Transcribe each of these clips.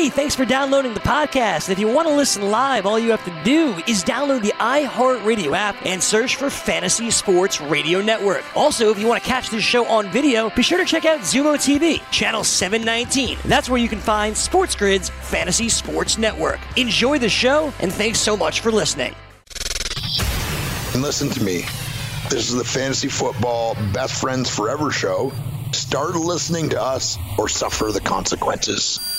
Hey, thanks for downloading the podcast. If you want to listen live, all you have to do is download the iHeartRadio app and search for Fantasy Sports Radio Network. Also, if you want to catch this show on video, be sure to check out Xumo TV, channel 719. That's where you can find Sports Grid's Fantasy Sports Network. Enjoy the show, and thanks so much for listening. And listen to me. This is the Fantasy Football Best Friends Forever show. Start listening to us or suffer the consequences.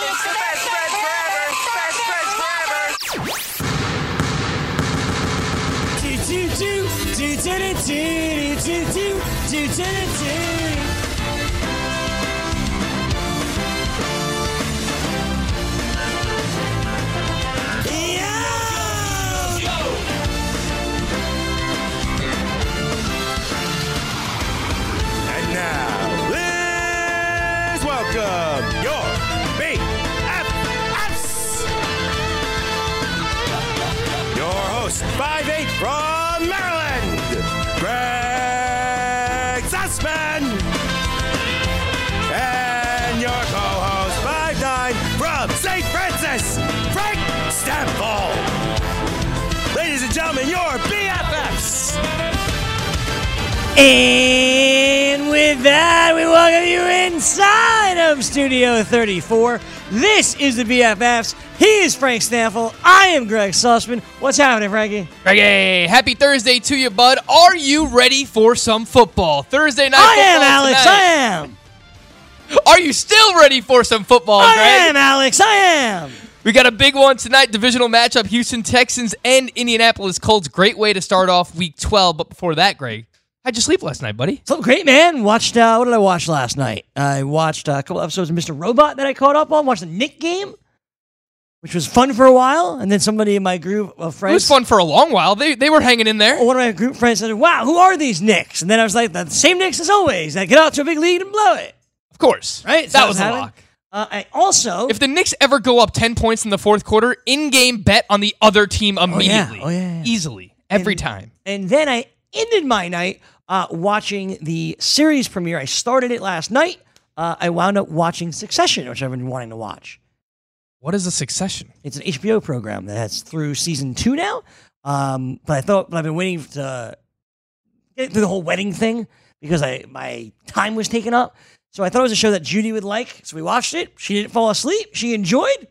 It's the best friends forever. Best friends And now, please welcome host, 5'8 from Maryland, Greg Sussman. And your co-host, 5'9 from St. Francis, Frank Stampfel. Ladies and gentlemen, your BFFs. And with that, we welcome you inside of Studio 34. This is the BFFs. He is Frank Stampfel. I am Greg Sussman. What's happening, Frankie? Reggae, happy Thursday to you, bud. Are you ready for some football? Thursday night I am, Alex. tonight. I am. Are you still ready for some football, I Greg? am, Alex. I am. We got a big one tonight. Divisional matchup: Houston Texans and Indianapolis Colts. Great way to start off Week 12. But before that, Greg, how'd you sleep last night, buddy? So great, man. Watched, uh, what did I watch last night? I watched uh, a couple episodes of Mr. Robot that I caught up on. Watched the Nick game, which was fun for a while. And then somebody in my group of It friends. was fun for a long while. They they were hanging in there. one of my group friends said, "Wow, who are these Knicks?" And then I was like, "The same Knicks as always. That get out to a big lead and blow it." Of course, Right? So That was a lock. Uh, I also, If the Knicks ever go up 10 points in the fourth quarter, in-game bet on the other team immediately. Oh, yeah, yeah. Easily. Every And- time. and then I ended my night uh, watching the series premiere. I started it last night. Uh, I wound up watching Succession, which I've been wanting to watch. What is a succession? It's an HBO program that's through season two now. Um, but I thought, but I've been waiting to get through the whole wedding thing because I my time was taken up. So I thought it was a show that Judy would like. So we watched it. She didn't fall asleep. She enjoyed.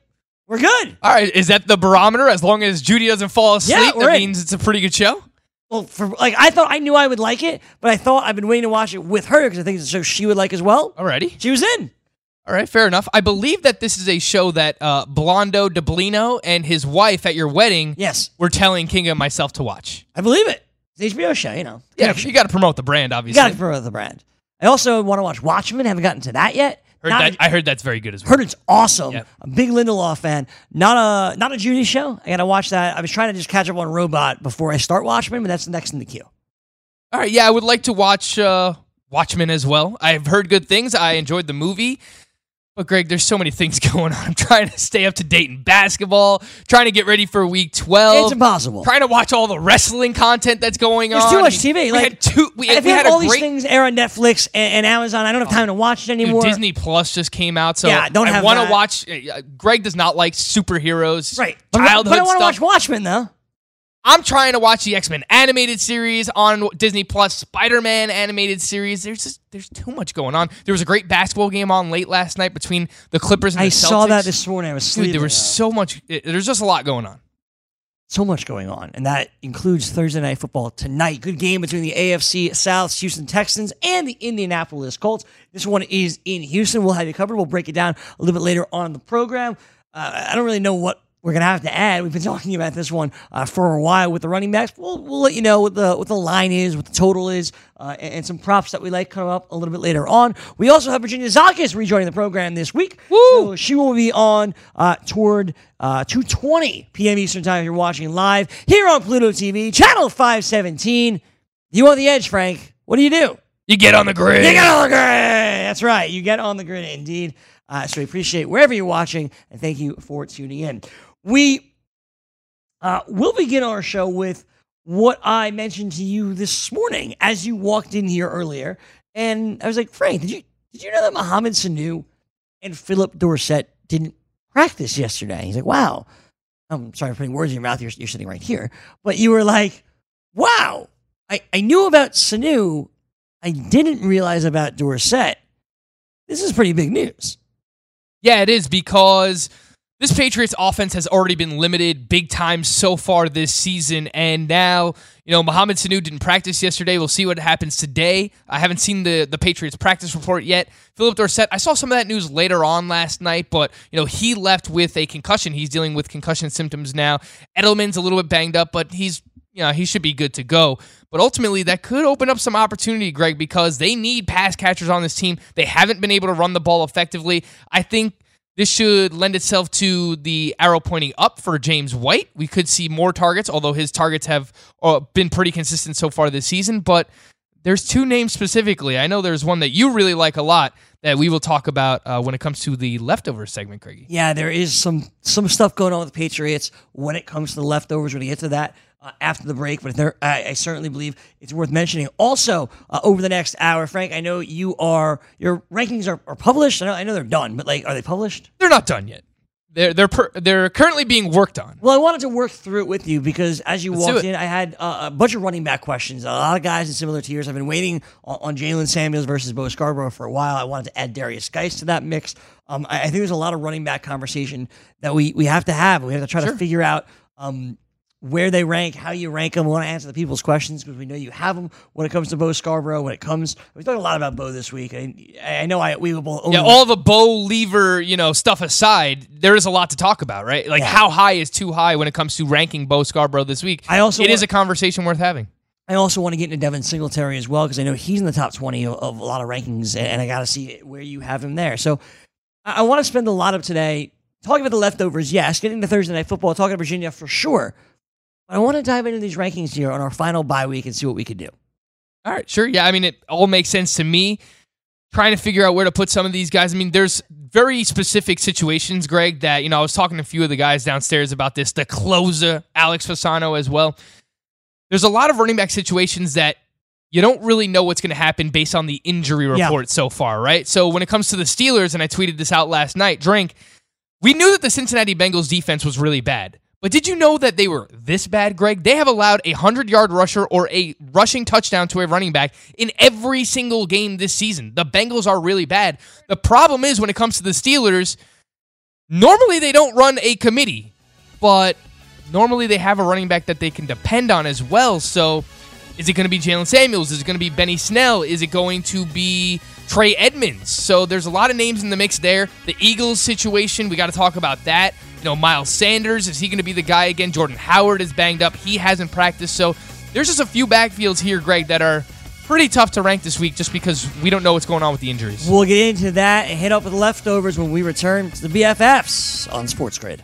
We're good. All right, is that the barometer? As long as Judy doesn't fall asleep, Yeah, that in. means it's a pretty good show. Well, for like I thought I knew I would like it, but I thought I've been waiting to watch it with her because I think it's a show she would like as well. Alrighty. She was in. All right, fair enough. I believe that this is a show that uh, Blondo Deblino and his wife at your wedding Yes, were telling King and myself to watch. I believe it. It's an HBO show, you know. Yeah, Connection. you got to promote the brand, you obviously. got to promote the brand. I also want to watch Watchmen. Haven't gotten to that yet. Heard that, a- I heard that's very good as well. Heard it's awesome. Yep. A big Lindelof fan. Not a not a Judy show. I gotta watch that. I was trying to just catch up on Robot before I start Watchmen, but that's next in the queue. All right, yeah, I would like to watch uh, Watchmen as well. I've heard good things. I enjoyed the movie. But Greg, there's so many things going on. I'm trying to stay up to date in basketball, trying to get ready for week 12. it's impossible. Trying to watch all the wrestling content that's going on. There's too much I mean, TV. We Like, had two. We, if we you had have all a these things air on Netflix and, and Amazon, I don't have time to watch it Dude, anymore. Disney Plus just came out, so Yeah, I don't have want to watch. uh, Greg does not like superheroes, right? I- Childhood but I want to watch Watchmen though. I'm trying to watch the X Men animated series on Disney Plus, Spider Man animated series. There's just there's too much going on. There was a great basketball game on late last night between the Clippers and I the Celtics. saw that this morning. I was Dude, there was so much. it- there's just a lot going on. so much going on, and that includes Thursday night football tonight. Good game between the AFC South Houston Texans and the Indianapolis Colts. This one is in Houston. We'll have you covered. We'll break it down a little bit later on in the program. Uh, I don't really know what we're gonna have to add. We've been talking about this one uh, for a while with the running backs. We'll, we'll let you know what the what the line is, what the total is, uh, and, and some props that we like come up a little bit later on. We also have Virginia Zakis rejoining the program this week. Woo! So she will be on uh, toward uh, 2:20 p.m. Eastern time. If you're watching live here on Pluto TV, channel 517. You on the edge, Frank? What do you do? You get on the grid. You get on the grid. That's right. You get on the grid indeed. Uh, so we appreciate wherever you're watching, and thank you for tuning in. We uh, will begin our show with what I mentioned to you this morning as you walked in here earlier, and I was like, Frank, did you did you know that Mohamed Sanu and Phillip Dorsett didn't practice yesterday. He's like, wow. I'm sorry for putting words in your mouth. You're, you're sitting right here. But you were like, wow. I, I knew about Sanu. I didn't realize about Dorset. This is pretty big news. Yeah, it is because this Patriots offense has already been limited big time so far this season. And now, you know, Mohamed Sanu didn't practice yesterday. We'll see what happens today. I haven't seen the, the Patriots practice report yet. Phillip Dorsett, I saw some of that news later on last night, but, you know, he left with a concussion. He's dealing with concussion symptoms now. Edelman's a little bit banged up, but he's you know, he should be good to go. But ultimately, that could open up some opportunity, Greg, because they need pass catchers on this team. They haven't been able to run the ball effectively. I think this should lend itself to the arrow pointing up for James White. We could see more targets, although his targets have uh, been pretty consistent so far this season. But there's two names specifically. I know there's one that you really like a lot that we will talk about uh, when it comes to the leftover segment, Craigie. Yeah, there is some some stuff going on with the Patriots when it comes to the leftovers. Going to get to that uh, after the break, but there, I, I certainly believe it's worth mentioning. Also, uh, over the next hour, Frank, I know you are your rankings are, are published. I know, I know they're done, but like, are they published? They're not done yet. They're they're per, they're currently being worked on. Well, I wanted to work through it with you because as you Let's walked in, I had uh, a bunch of running back questions. A lot of guys in similar tiers. I've been waiting on, on Jaylen Samuels versus Bo Scarborough for a while. I wanted to add Darius Geis to that mix. Um, I, I think there's a lot of running back conversation that we we have to have. We have to try to figure out. Um, where they rank, how you rank them. We want to answer the people's questions because we know you have them when it comes to Bo Scarborough. When it comes, we talked a lot about Bo this week. I, I know I we will. Yeah, all the Bo lever, you know, stuff aside, there is a lot to talk about, right? Like Yeah. how high is too high when it comes to ranking Bo Scarborough this week. I also it wa- is a conversation worth having. I also want to get into Devin Singletary as well because I know he's in the top 20 of, of a lot of rankings, and, and I got to see where you have him there. So I, I want to spend a lot of today talking about the leftovers, yes, getting to Thursday Night Football, talking to Virginia for sure. But I want to dive into these rankings here on our final bye week and see what we could do. All right, sure. Yeah, I mean, it all makes sense to me. Trying to figure out where to put some of these guys. I mean, there's very specific situations, Greg, that, you know, I was talking to a few of the guys downstairs about this, the closer, Alex Fasano as well. There's a lot of running back situations that you don't really know what's going to happen based on the injury Yeah. report so far, right? So when it comes to the Steelers, and I tweeted this out last night, drink, we knew that the Cincinnati Bengals defense was really bad. But did you know that they were this bad, Greg? They have allowed a 100 yard rusher or a rushing touchdown to a running back in every single game this season. The Bengals are really bad. The problem is when it comes to the Steelers, normally they don't run a committee, but normally they have a running back that they can depend on as well. So is it going to be Jaylen Samuels? Is it going to be Benny Snell? Is it going to be Trey Edmunds? So there's a lot of names in the mix there. The Eagles situation, we got to talk about that. You know, Miles Sanders, is he going to be the guy again? Jordan Howard is banged up. He hasn't practiced. So there's just a few backfields here, Greg, that are pretty tough to rank this week just because we don't know what's going on with the injuries. We'll get into that and hit up with leftovers when we return to the BFFs on Sports Grid.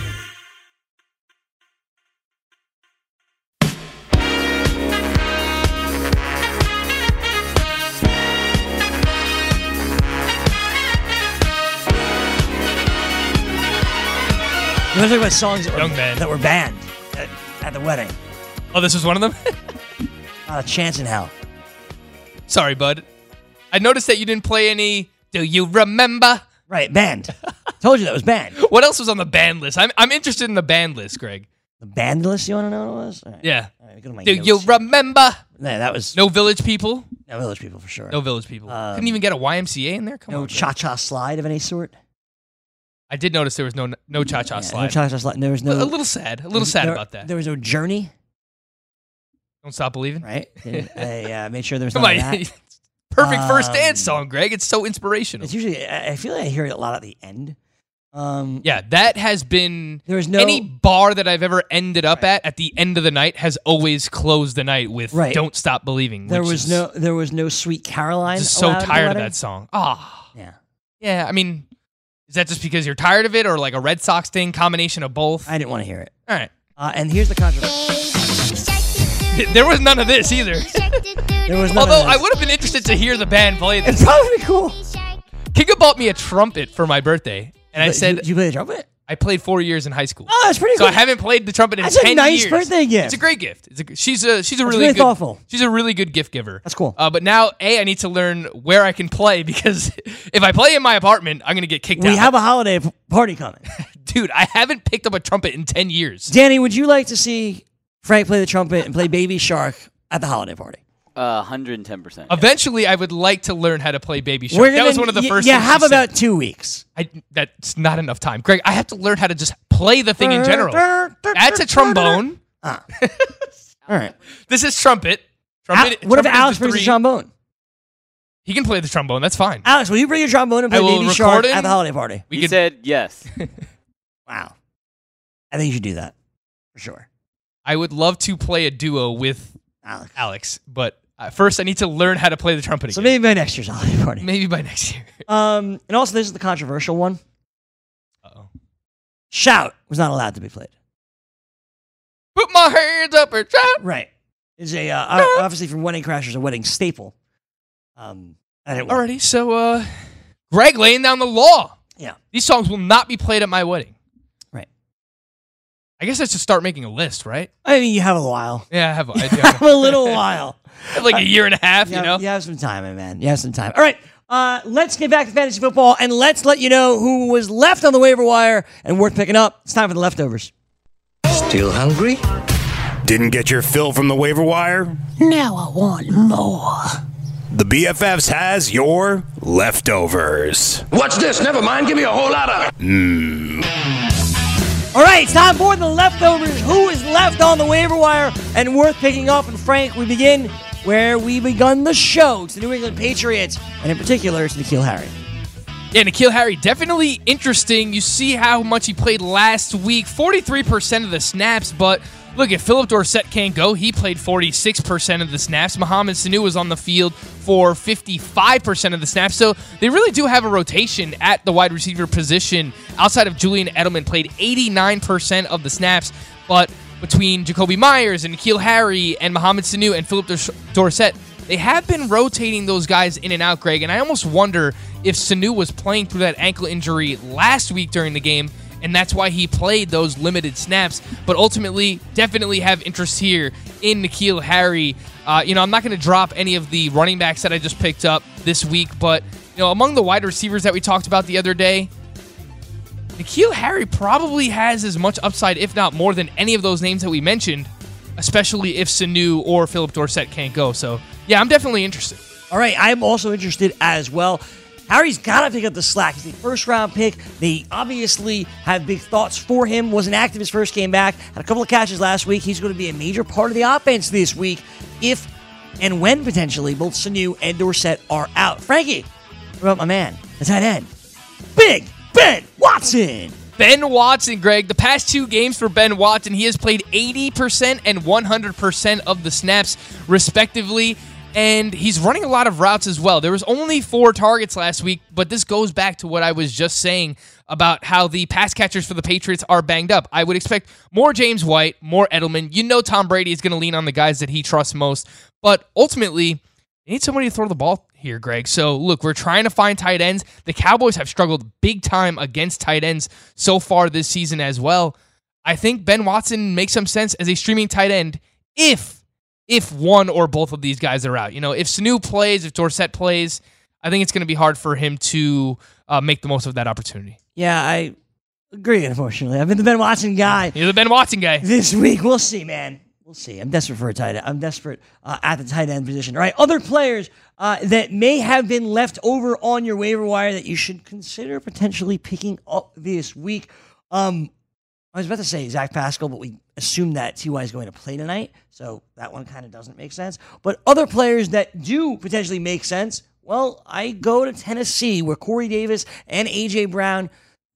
You want to talk about songs that were, Young man. that were banned at, at the wedding? Oh, this was one of them? Not a chance in hell. Sorry, bud. I noticed that you didn't play any. Do you remember? Right, banned. Told you that was banned. What else was on the band list? I'm, I'm interested in the band list, Greg. The band list, you want to know what it was? All right. Yeah. All right, go to my Do notes you remember? That was No village people? no village people for sure. No village people. Um, Couldn't even get a YMCA in there? Come on. No on. cha cha slide of any sort. I did notice there was no no cha cha Yeah, slide. No cha cha slide. There was no. a little sad. A little sad there- about that. There was no journey, Don't stop believing. right? I uh, made sure there was Come none on. of. Perfect first Um, dance song, Greg. It's so inspirational. It's usually I feel like I hear it a lot at the end. Um, yeah, that has been there was no any bar that I've ever ended up at at the end of the night has always closed the night with Right. "Don't Stop Believing." there was is no there was no sweet Caroline. just so allowed at the tired of that song. Ah, Yeah. yeah. I mean, Is that just because you're tired of it, or like a Red Sox thing, combination of both? I didn't want to hear it. All right. Uh, and here's the controversy. There was none of this either. There was Although I would have been interested to hear the band play this. probably cool. Kinga bought me a trumpet for my birthday, and I said "Did you play the trumpet?" I played four years in high school. Oh, that's pretty So cool. I haven't played the trumpet in That's a ten nice years. birthday gift. It's a great gift. It's a, she's a she's a That's really really good, thoughtful. She's a really good gift giver. That's cool. Uh, but now, a I need to learn where I can play because if I play in my apartment, I'm gonna get kicked we out. We have a holiday party coming. Dude, I haven't picked up a trumpet in ten years. Danny, would you like to see Frank play the trumpet and play Baby Shark at the holiday party? Uh, 110%. Eventually, I would like to learn how to play Baby Shark. We're that gonna- was one of the y- first. Yeah, things have she said. about two weeks. I, that's not enough time, Greg. I have to learn how to just play the thing in general. That's a trombone. Ah. All right. This is trumpet. Al- Trumpet. what if trumpet is Alex the brings the three- trombone? He can play the trombone. That's fine. Alex, will you bring your trombone and I play will Baby record Shark it. at the holiday party? We he could. said yes. Wow. I think you should do that for sure. I would love to play a duo with Alex. Alex, but uh, first I need to learn how to play the trumpet. So maybe by next year's holiday party. maybe by next year. Um, and also, this is the controversial one. Uh-oh. Shout was not allowed to be played. Put my hands up and shout. Right. Is a uh, obviously from Wedding Crashers a wedding staple. Um. Alrighty, so uh, Greg laying down the law. Yeah. These songs will not be played at my wedding. Right. I guess I should start making a list, right? I mean, you have a while. Yeah, I have, I have, a little while. I have like a year and a half, You you have, know? you have some time, my man. You have some time. All right. Uh, let's get back to fantasy football and let's let you know who was left on the waiver wire and worth picking up. It's time for the leftovers. Still hungry? Didn't get your fill from the waiver wire? Now I want more. The BFFs has your leftovers. What's this? Never mind. Give me a whole lot of it. All right, it's time for the leftovers. Who is left on the waiver wire and worth picking up? And Frank, we begin where we begun the show. It's the New England Patriots, and in particular, it's N'Keal Harry. Yeah, N'Keal Harry, definitely interesting. You see how much he played last week 43% of the snaps, but look, if Phillip Dorsett can't go, he played 46% of the snaps. Mohamed Sanu was on the field for 55% of the snaps. So they really do have a rotation at the wide receiver position. Outside of Julian Edelman, played 89% of the snaps, but between Jakobi Meyers and N'Keal Harry and Mohamed Sanu and Phillip Dors- Dorsett, they have been rotating those guys in and out, Greg, and I almost wonder if Sanu was playing through that ankle injury last week during the game, and that's why he played those limited snaps. But ultimately, definitely have interest here in N'Keal Harry. Uh, you know, I'm not going to drop any of the running backs that I just picked up this week, but you know, among the wide receivers that we talked about the other day, N'Keal Harry probably has as much upside, if not more, than any of those names that we mentioned, especially if Sanu or Phillip Dorsett can't go. So, yeah, I'm definitely interested. All right, I'm also interested as well. Harry's got to pick up the slack. He's the first round pick. They obviously have big thoughts for him. Wasn't active his first game back. Had a couple of catches last week. He's going to be a major part of the offense this week if and when potentially both Sanu and Dorsett are out. Frankie, what about my man, the tight end? Big Ben Watson. Ben Watson, Greg, the past two games for Ben Watson, he has played 80% and 100% of the snaps, respectively. And he's running a lot of routes as well. There was only four targets last week, but this goes back to what I was just saying about how the pass catchers for the Patriots are banged up. I would expect more James White, more Edelman. You know Tom Brady is going to lean on the guys that he trusts most. But ultimately, you need somebody to throw the ball here, Greg. So, look, we're trying to find tight ends. The Cowboys have struggled big time against tight ends so far this season as well. I think Ben Watson makes some sense as a streaming tight end if if one or both of these guys are out. You know, if Sanu plays, if Dorsett plays, I think it's going to be hard for him to uh, make the most of that opportunity. Yeah, I agree, unfortunately. I've been the Ben Watson guy. You're the Ben Watson guy. this week. We'll see, man. We'll see. I'm desperate for a tight end. I'm desperate uh, at the tight end position. All right, other players uh, that may have been left over on your waiver wire that you should consider potentially picking up this week. Um, I was about to say Zach Pascal, but we assume that Ty is going to play tonight, so that one kind of doesn't make sense. But other players that do potentially make sense, well, I go to Tennessee where Corey Davis and AJ Brown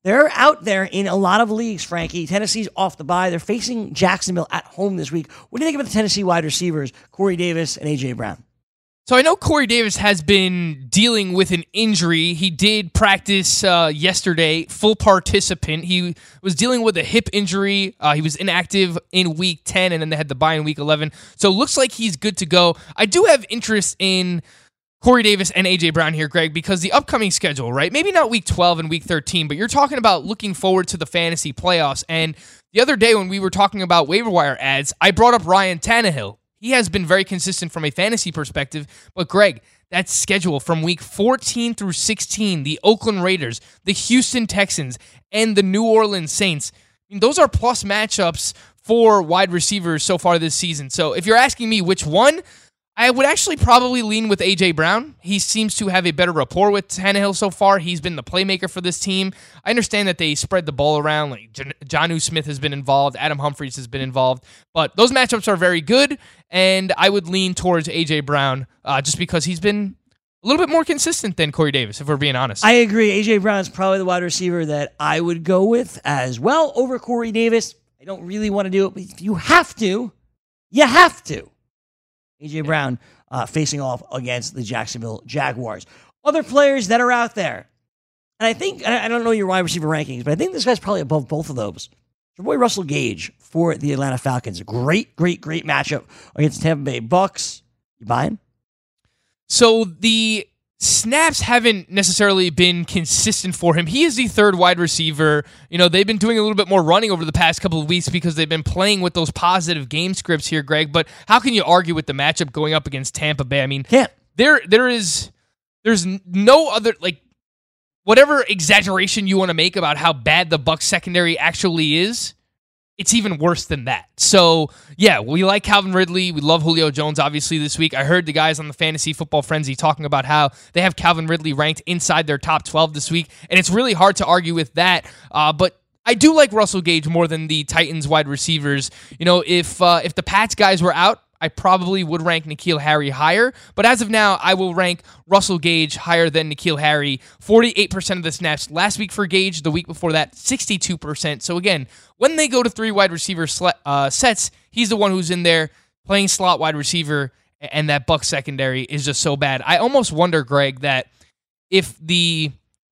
they're out there in a lot of leagues, Frankie. Tennessee's off the bye. They're facing Jacksonville at home this week. What do you think about the Tennessee wide receivers, Corey Davis and A.J. Brown? So I know Corey Davis has been dealing with an injury. He did practice uh, yesterday, full participant. He was dealing with a hip injury. Uh, he was inactive in week 10, and then they had the bye in week 11. So looks like he's good to go. I do have interest in Corey Davis and AJ Brown here, Greg, because the upcoming schedule, right? Maybe not week 12 and week 13, but you're talking about looking forward to the fantasy playoffs. And the other day when we were talking about waiver wire ads, I brought up Ryan Tannehill. He has been very consistent from a fantasy perspective. But, Greg, that schedule from week 14 through 16, the Oakland Raiders, the Houston Texans, and the New Orleans Saints, I mean, those are plus matchups for wide receivers so far this season. So, if you're asking me which one, I would actually probably lean with AJ Brown. He seems to have a better rapport with Tannehill so far. He's been the playmaker for this team. I understand that they spread the ball around. Like Jonnu Smith has been involved, Adam Humphries has been involved, but those matchups are very good. And I would lean towards AJ Brown uh, just because he's been a little bit more consistent than Corey Davis, if we're being honest. I agree. AJ Brown is probably the wide receiver that I would go with as well over Corey Davis. I don't really want to do it, but if you have to, you have to. AJ Brown uh, facing off against the Jacksonville Jaguars. Other players that are out there, and I think I don't know your wide receiver rankings, but I think this guy's probably above both of those. Your boy Russell Gage for the Atlanta Falcons. Great, great, great matchup against Tampa Bay Bucks. You buying? So the snaps haven't necessarily been consistent for him. He is the third wide receiver. You know, they've been doing a little bit more running over the past couple of weeks because they've been playing with those positive game scripts here, Greg. But how can you argue with the matchup going up against Tampa Bay? I mean, Can't. there there is there's no other like whatever exaggeration you want to make about how bad the Bucks secondary actually is, it's even worse than that. So yeah, we like Calvin Ridley. We love Julio Jones. Obviously, this week I heard the guys on the Fantasy Football Frenzy talking about how they have Calvin Ridley ranked inside their top twelve this week, and it's really hard to argue with that. Uh, but I do like Russell Gage more than the Titans wide receivers. You know, if uh, if the Pats guys were out, I probably would rank N'Keal Harry higher. But as of now, I will rank Russell Gage higher than N'Keal Harry. 48% of the snaps last week for Gage, the week before that, 62%. So again, when they go to three wide receiver sle- uh, sets, he's the one who's in there playing slot wide receiver, and that Buck secondary is just so bad. I almost wonder, Greg, that if the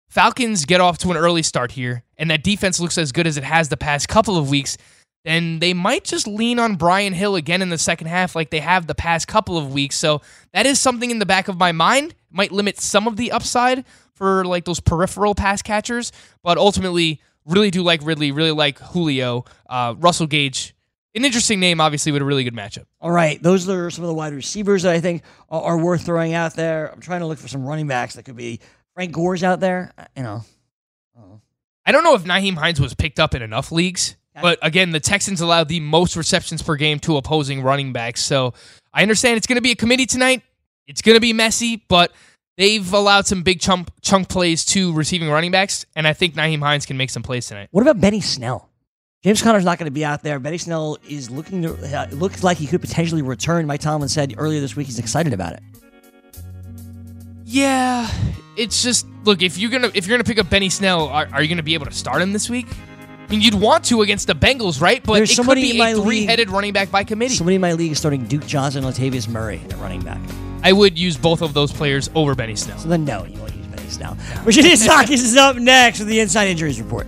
Falcons get off to an early start here and that defense looks as good as it has the past couple of weeks, then they might just lean on Brian Hill again in the second half like they have the past couple of weeks. So that is something in the back of my mind. Might limit some of the upside for like those peripheral pass catchers, but ultimately really do like Ridley, really like Julio, uh, Russell Gage. An interesting name, obviously, with a really good matchup. All right, those are some of the wide receivers that I think are, are worth throwing out there. I'm trying to look for some running backs that could be Frank Gore's out there. You know, I don't know if Nyheim Hines was picked up in enough leagues, but again, the Texans allowed the most receptions per game to opposing running backs. So I understand it's going to be a committee tonight. It's going to be messy, but they've allowed some big chunk chunk plays to receiving running backs, and I think Nyheim Hines can make some plays tonight. what about Benny Snell? James Conner's not going to be out there. Benny Snell is looking to uh, looks like he could potentially return. Mike Tomlin said earlier this week he's excited about it. Yeah, it's just look if you're gonna if you're gonna pick up Benny Snell, are, are you gonna be able to start him this week? I mean, you'd want to against the Bengals, right? But There's it could somebody be in my a league- three-headed running back by committee. Somebody in my league is starting Duke Johnson, and Latavius Murray at running back. I would use both of those players over Benny Snell. So then, no, you won't use Benny Snell. Virginia Sakis is up next with the Inside Injuries Report.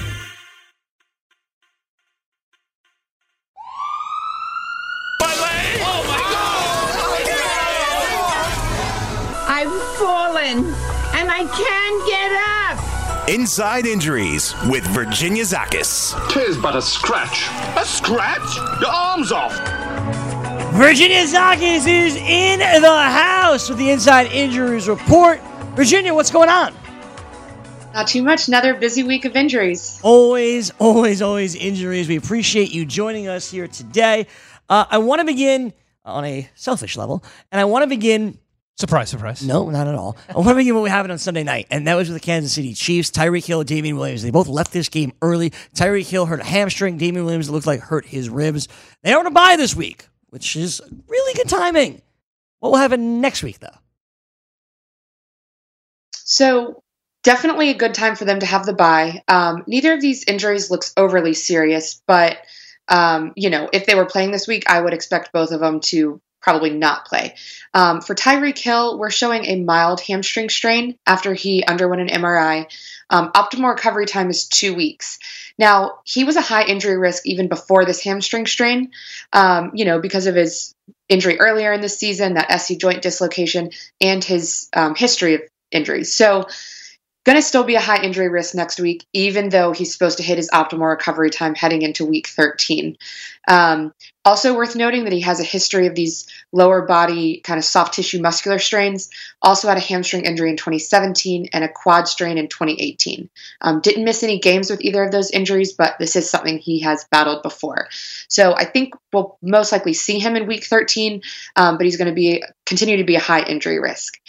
I've fallen and I can't get up. Inside Injuries with Virginia Zakis. Tis but a scratch. A scratch? Your arm's off. Virginia Zakis is in the house with the Inside Injuries Report. Virginia, what's going on? Not too much. Another busy week of injuries. Always, always, always injuries. We appreciate you joining us here today. Uh, I want to begin on a selfish level. And I want to begin Surprise, surprise. no, not at all. I want to begin what we happened on Sunday night, and that was with the Kansas City Chiefs. Tyreek Hill, Damien Williams. They both left this game early. Tyreek Hill hurt a hamstring. Damien Williams it looked like hurt his ribs. They are on a bye this week, which is really good timing. What will happen next week, though? So, definitely a good time for them to have the bye. Um, neither of these injuries looks overly serious, but um, you know, if they were playing this week, I would expect both of them to probably not play. Um, for Tyreek Hill, we're showing a mild hamstring strain after he underwent an MRI. Um, optimal recovery time is two weeks. Now, he was a high injury risk even before this hamstring strain, um, you know, because of his injury earlier in the season, that SC joint dislocation, and his um, history of injuries. So, going to still be a high injury risk next week, even though he's supposed to hit his optimal recovery time heading into week 13. Um, also worth noting that he has a history of these lower body kind of soft tissue muscular strains. Also had a hamstring injury in 2017 and a quad strain in 2018. Um, didn't miss any games with either of those injuries, but this is something he has battled before. So I think we'll most likely see him in week 13, um, but he's going to be continue to be a high injury risk.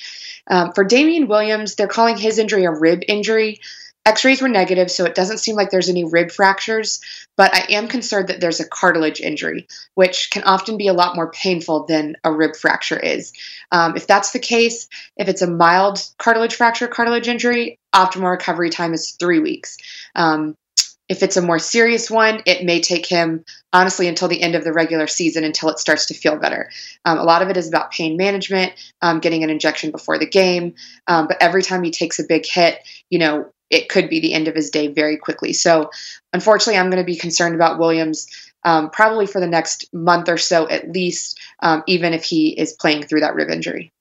Um, for Damien Williams, they're calling his injury a rib injury. X rays were negative, so it doesn't seem like there's any rib fractures, but I am concerned that there's a cartilage injury, which can often be a lot more painful than a rib fracture is. Um, if that's the case, if it's a mild cartilage fracture, cartilage injury, optimal recovery time is three weeks. Um, if it's a more serious one, it may take him, honestly, until the end of the regular season until it starts to feel better. Um, a lot of it is about pain management, um, getting an injection before the game. Um, but every time he takes a big hit, you know, it could be the end of his day very quickly. So, unfortunately, I'm going to be concerned about Williams um, probably for the next month or so at least, um, even if he is playing through that rib injury.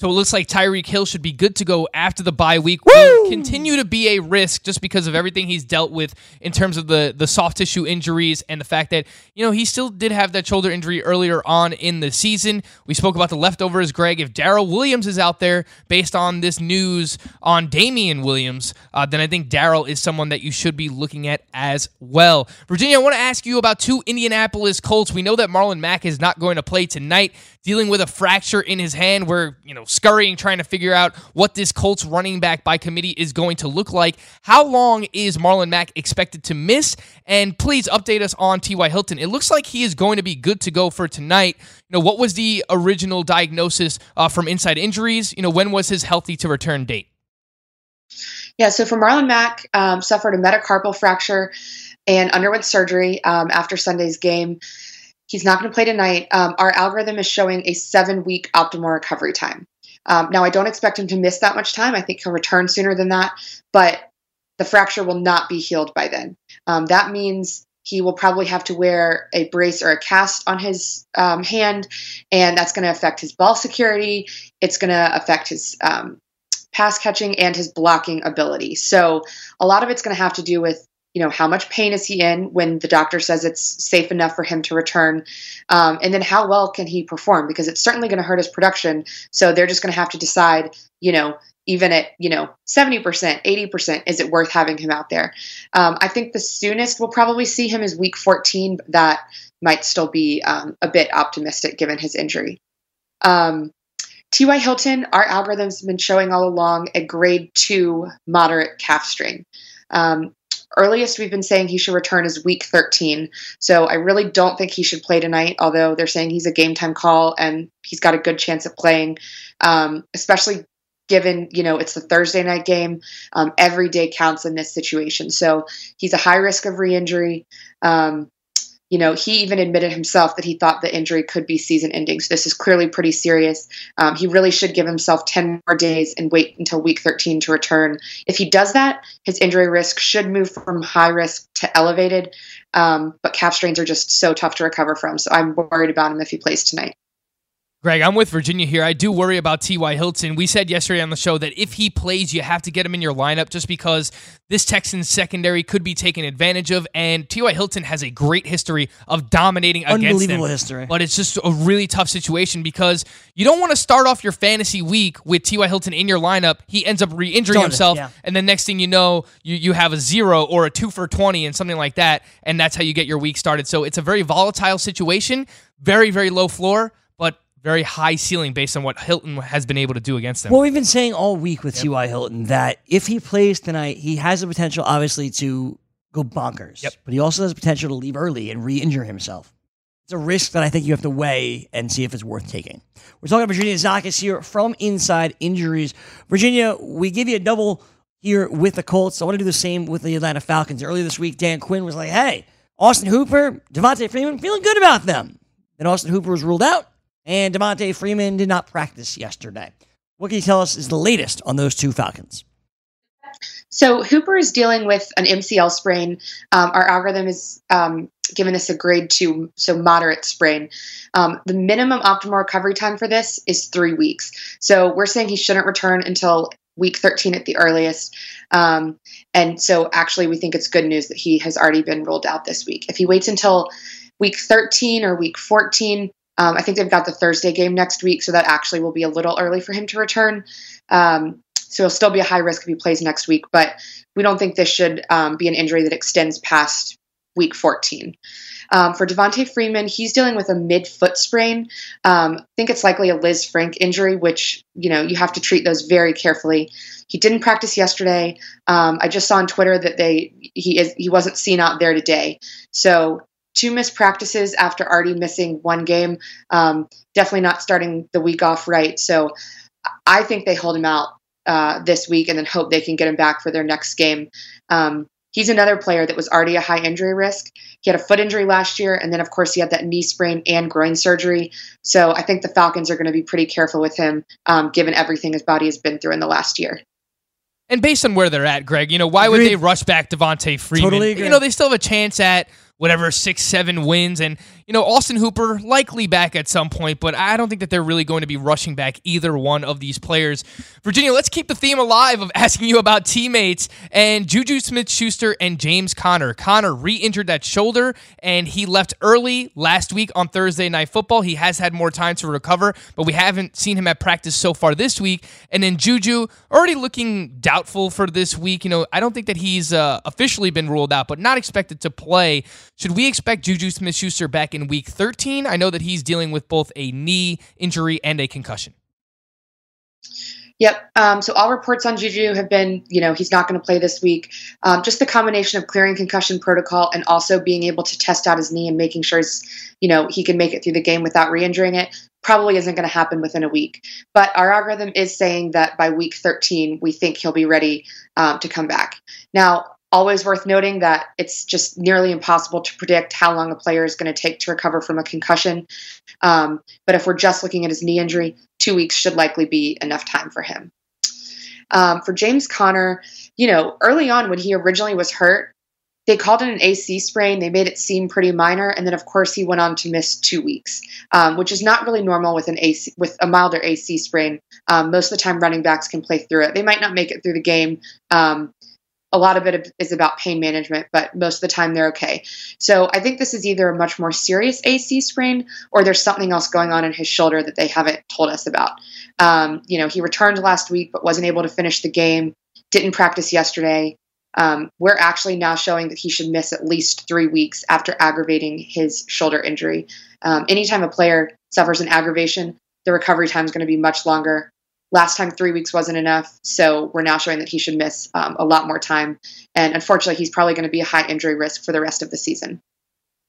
So it looks like Tyreek Hill should be good to go after the bye week. Will continue to be a risk just because of everything he's dealt with in terms of the the soft tissue injuries and the fact that you know he still did have that shoulder injury earlier on in the season. We spoke about the leftovers, Greg. If Darrel Williams is out there based on this news on Damien Williams, uh, then I think Darrel is someone that you should be looking at as well. Virginia, I want to ask you about two Indianapolis Colts. We know that Marlon Mack is not going to play tonight, dealing with a fracture in his hand. Where you know scurrying, trying to figure out what this Colts running back by committee is going to look like. How long is Marlon Mack expected to miss? And please update us on T.Y. Hilton. It looks like he is going to be good to go for tonight. You know, what was the original diagnosis uh, from inside injuries? You know, when was his healthy to return date? Yeah, so for Marlon Mack, um, suffered a metacarpal fracture and underwent surgery um, after Sunday's game. He's not going to play tonight. Um, our algorithm is showing a seven week optimal recovery time. Um, now, I don't expect him to miss that much time. I think he'll return sooner than that, but the fracture will not be healed by then. Um, that means he will probably have to wear a brace or a cast on his um, hand, and that's going to affect his ball security. It's going to affect his um, pass catching and his blocking ability. So, a lot of it's going to have to do with you know how much pain is he in when the doctor says it's safe enough for him to return? Um, and then how well can he perform? Because it's certainly going to hurt his production. So they're just going to have to decide you know even at you know 70% 80% is it worth having him out there? Um, i think the soonest we'll probably see him is week 14 but that might still be um, a bit optimistic given his injury. Um, ty hilton our algorithms have been showing all along a grade 2 moderate calf strain. Um, earliest we've been saying he should return is week 13. So I really don't think he should play tonight, although they're saying he's a game time call and he's got a good chance of playing, um, especially given, you know, it's the Thursday night game. Um, every day counts in this situation. So he's a high risk of re injury. Um, you know, he even admitted himself that he thought the injury could be season ending. So this is clearly pretty serious. Um, he really should give himself 10 more days and wait until week 13 to return. If he does that, his injury risk should move from high risk to elevated. Um, but calf strains are just so tough to recover from. So I'm worried about him if he plays tonight. Greg, I'm with Virginia here. I do worry about T.Y. Hilton. We said yesterday on the show that if he plays, you have to get him in your lineup just because this Texans secondary could be taken advantage of. And T.Y. Hilton has a great history of dominating against them. Unbelievable history. But it's just a really tough situation because you don't want to start off your fantasy week with T.Y. Hilton in your lineup. He ends up re injuring himself. yeah. And then next thing you know, you, you have a zero or a two for 20 and something like that. And that's how you get your week started. So it's a very volatile situation, very, very low floor very high ceiling based on what Hilton has been able to do against them. Well, we've been saying all week with T.Y. Hilton that if he plays tonight, he has the potential, obviously, to go bonkers. Yep. But he also has the potential to leave early and re injure himself. It's a risk that I think you have to weigh and see if it's worth taking. We're talking to Virginia Zakis here from Inside Injuries. Virginia, we give you a double here with the Colts. I want to do the same with the Atlanta Falcons. Earlier this week, Dan Quinn was like, hey, Austin Hooper, Devonta Freeman, feeling good about them. Then Austin Hooper was ruled out, and Devonta Freeman did not practice yesterday. What can you tell us is the latest on those two Falcons? So Hooper is dealing with an MCL sprain. Um, our algorithm is um, giving this a grade two, so moderate sprain. Um, the minimum optimal recovery time for this is three weeks. So we're saying he shouldn't return until week 13 at the earliest. Um, and so actually, we think it's good news that he has already been ruled out this week. If he waits until week 13 or week 14, um, I think they've got the Thursday game next week, so that actually will be a little early for him to return. Um, so he'll still be a high risk if he plays next week, but we don't think this should um, be an injury that extends past week 14. Um, for Devonta Freeman, he's dealing with a mid foot sprain. Um, I think it's likely a Lisfranc injury, which you know you have to treat those very carefully. He didn't practice yesterday. Um, I just saw on Twitter that they he is he wasn't seen out there today. So two missed practices after already missing one game. Um, definitely not starting the week off right. So I think they hold him out uh, this week and then hope they can get him back for their next game. Um, he's another player that was already a high injury risk. He had a foot injury last year, and then, of course, he had that knee sprain and groin surgery. So I think the Falcons are going to be pretty careful with him, um, given everything his body has been through in the last year. And based on where they're at, Greg, you know, why would Agreed. they rush back Devonta Freeman? Totally agree. You know, they still have a chance at whatever six, seven wins. And, you know, Austin Hooper likely back at some point, but I don't think that they're really going to be rushing back either one of these players. Virginia, let's keep the theme alive of asking you about teammates and Juju Smith Schuster and James Conner Conner re injured that shoulder and he left early last week on Thursday Night Football. He has had more time to recover, but we haven't seen him at practice so far this week. And then Juju already looking doubtful for this week. You know, I don't think that he's uh, officially been ruled out, but not expected to play. Should we expect Juju Smith Schuster back in week 13? I know that he's dealing with both a knee injury and a concussion. Yep. Um, so all reports on Juju have been, you know, he's not going to play this week. Um, just the combination of clearing concussion protocol and also being able to test out his knee and making sure, you know, he can make it through the game without re-injuring it probably isn't going to happen within a week. But our algorithm is saying that by week 13, we think he'll be ready um, to come back. Now, always worth noting that it's just nearly impossible to predict how long a player is going to take to recover from a concussion. Um, but if we're just looking at his knee injury, two weeks should likely be enough time for him. Um, for James Conner, you know, early on when he originally was hurt, they called it an AC sprain. They made it seem pretty minor, and then of course he went on to miss two weeks, um, which is not really normal with an AC with a milder AC sprain. Um, most of the time, running backs can play through it. They might not make it through the game. Um, a lot of it is about pain management, but most of the time they're okay. So I think this is either a much more serious AC sprain or there's something else going on in his shoulder that they haven't told us about. Um, you know, he returned last week but wasn't able to finish the game, didn't practice yesterday. Um, we're actually now showing that he should miss at least three weeks after aggravating his shoulder injury. Um, anytime a player suffers an aggravation, the recovery time is going to be much longer. Last time, three weeks wasn't enough, so we're now showing that he should miss um, a lot more time. And unfortunately, he's probably going to be a high injury risk for the rest of the season.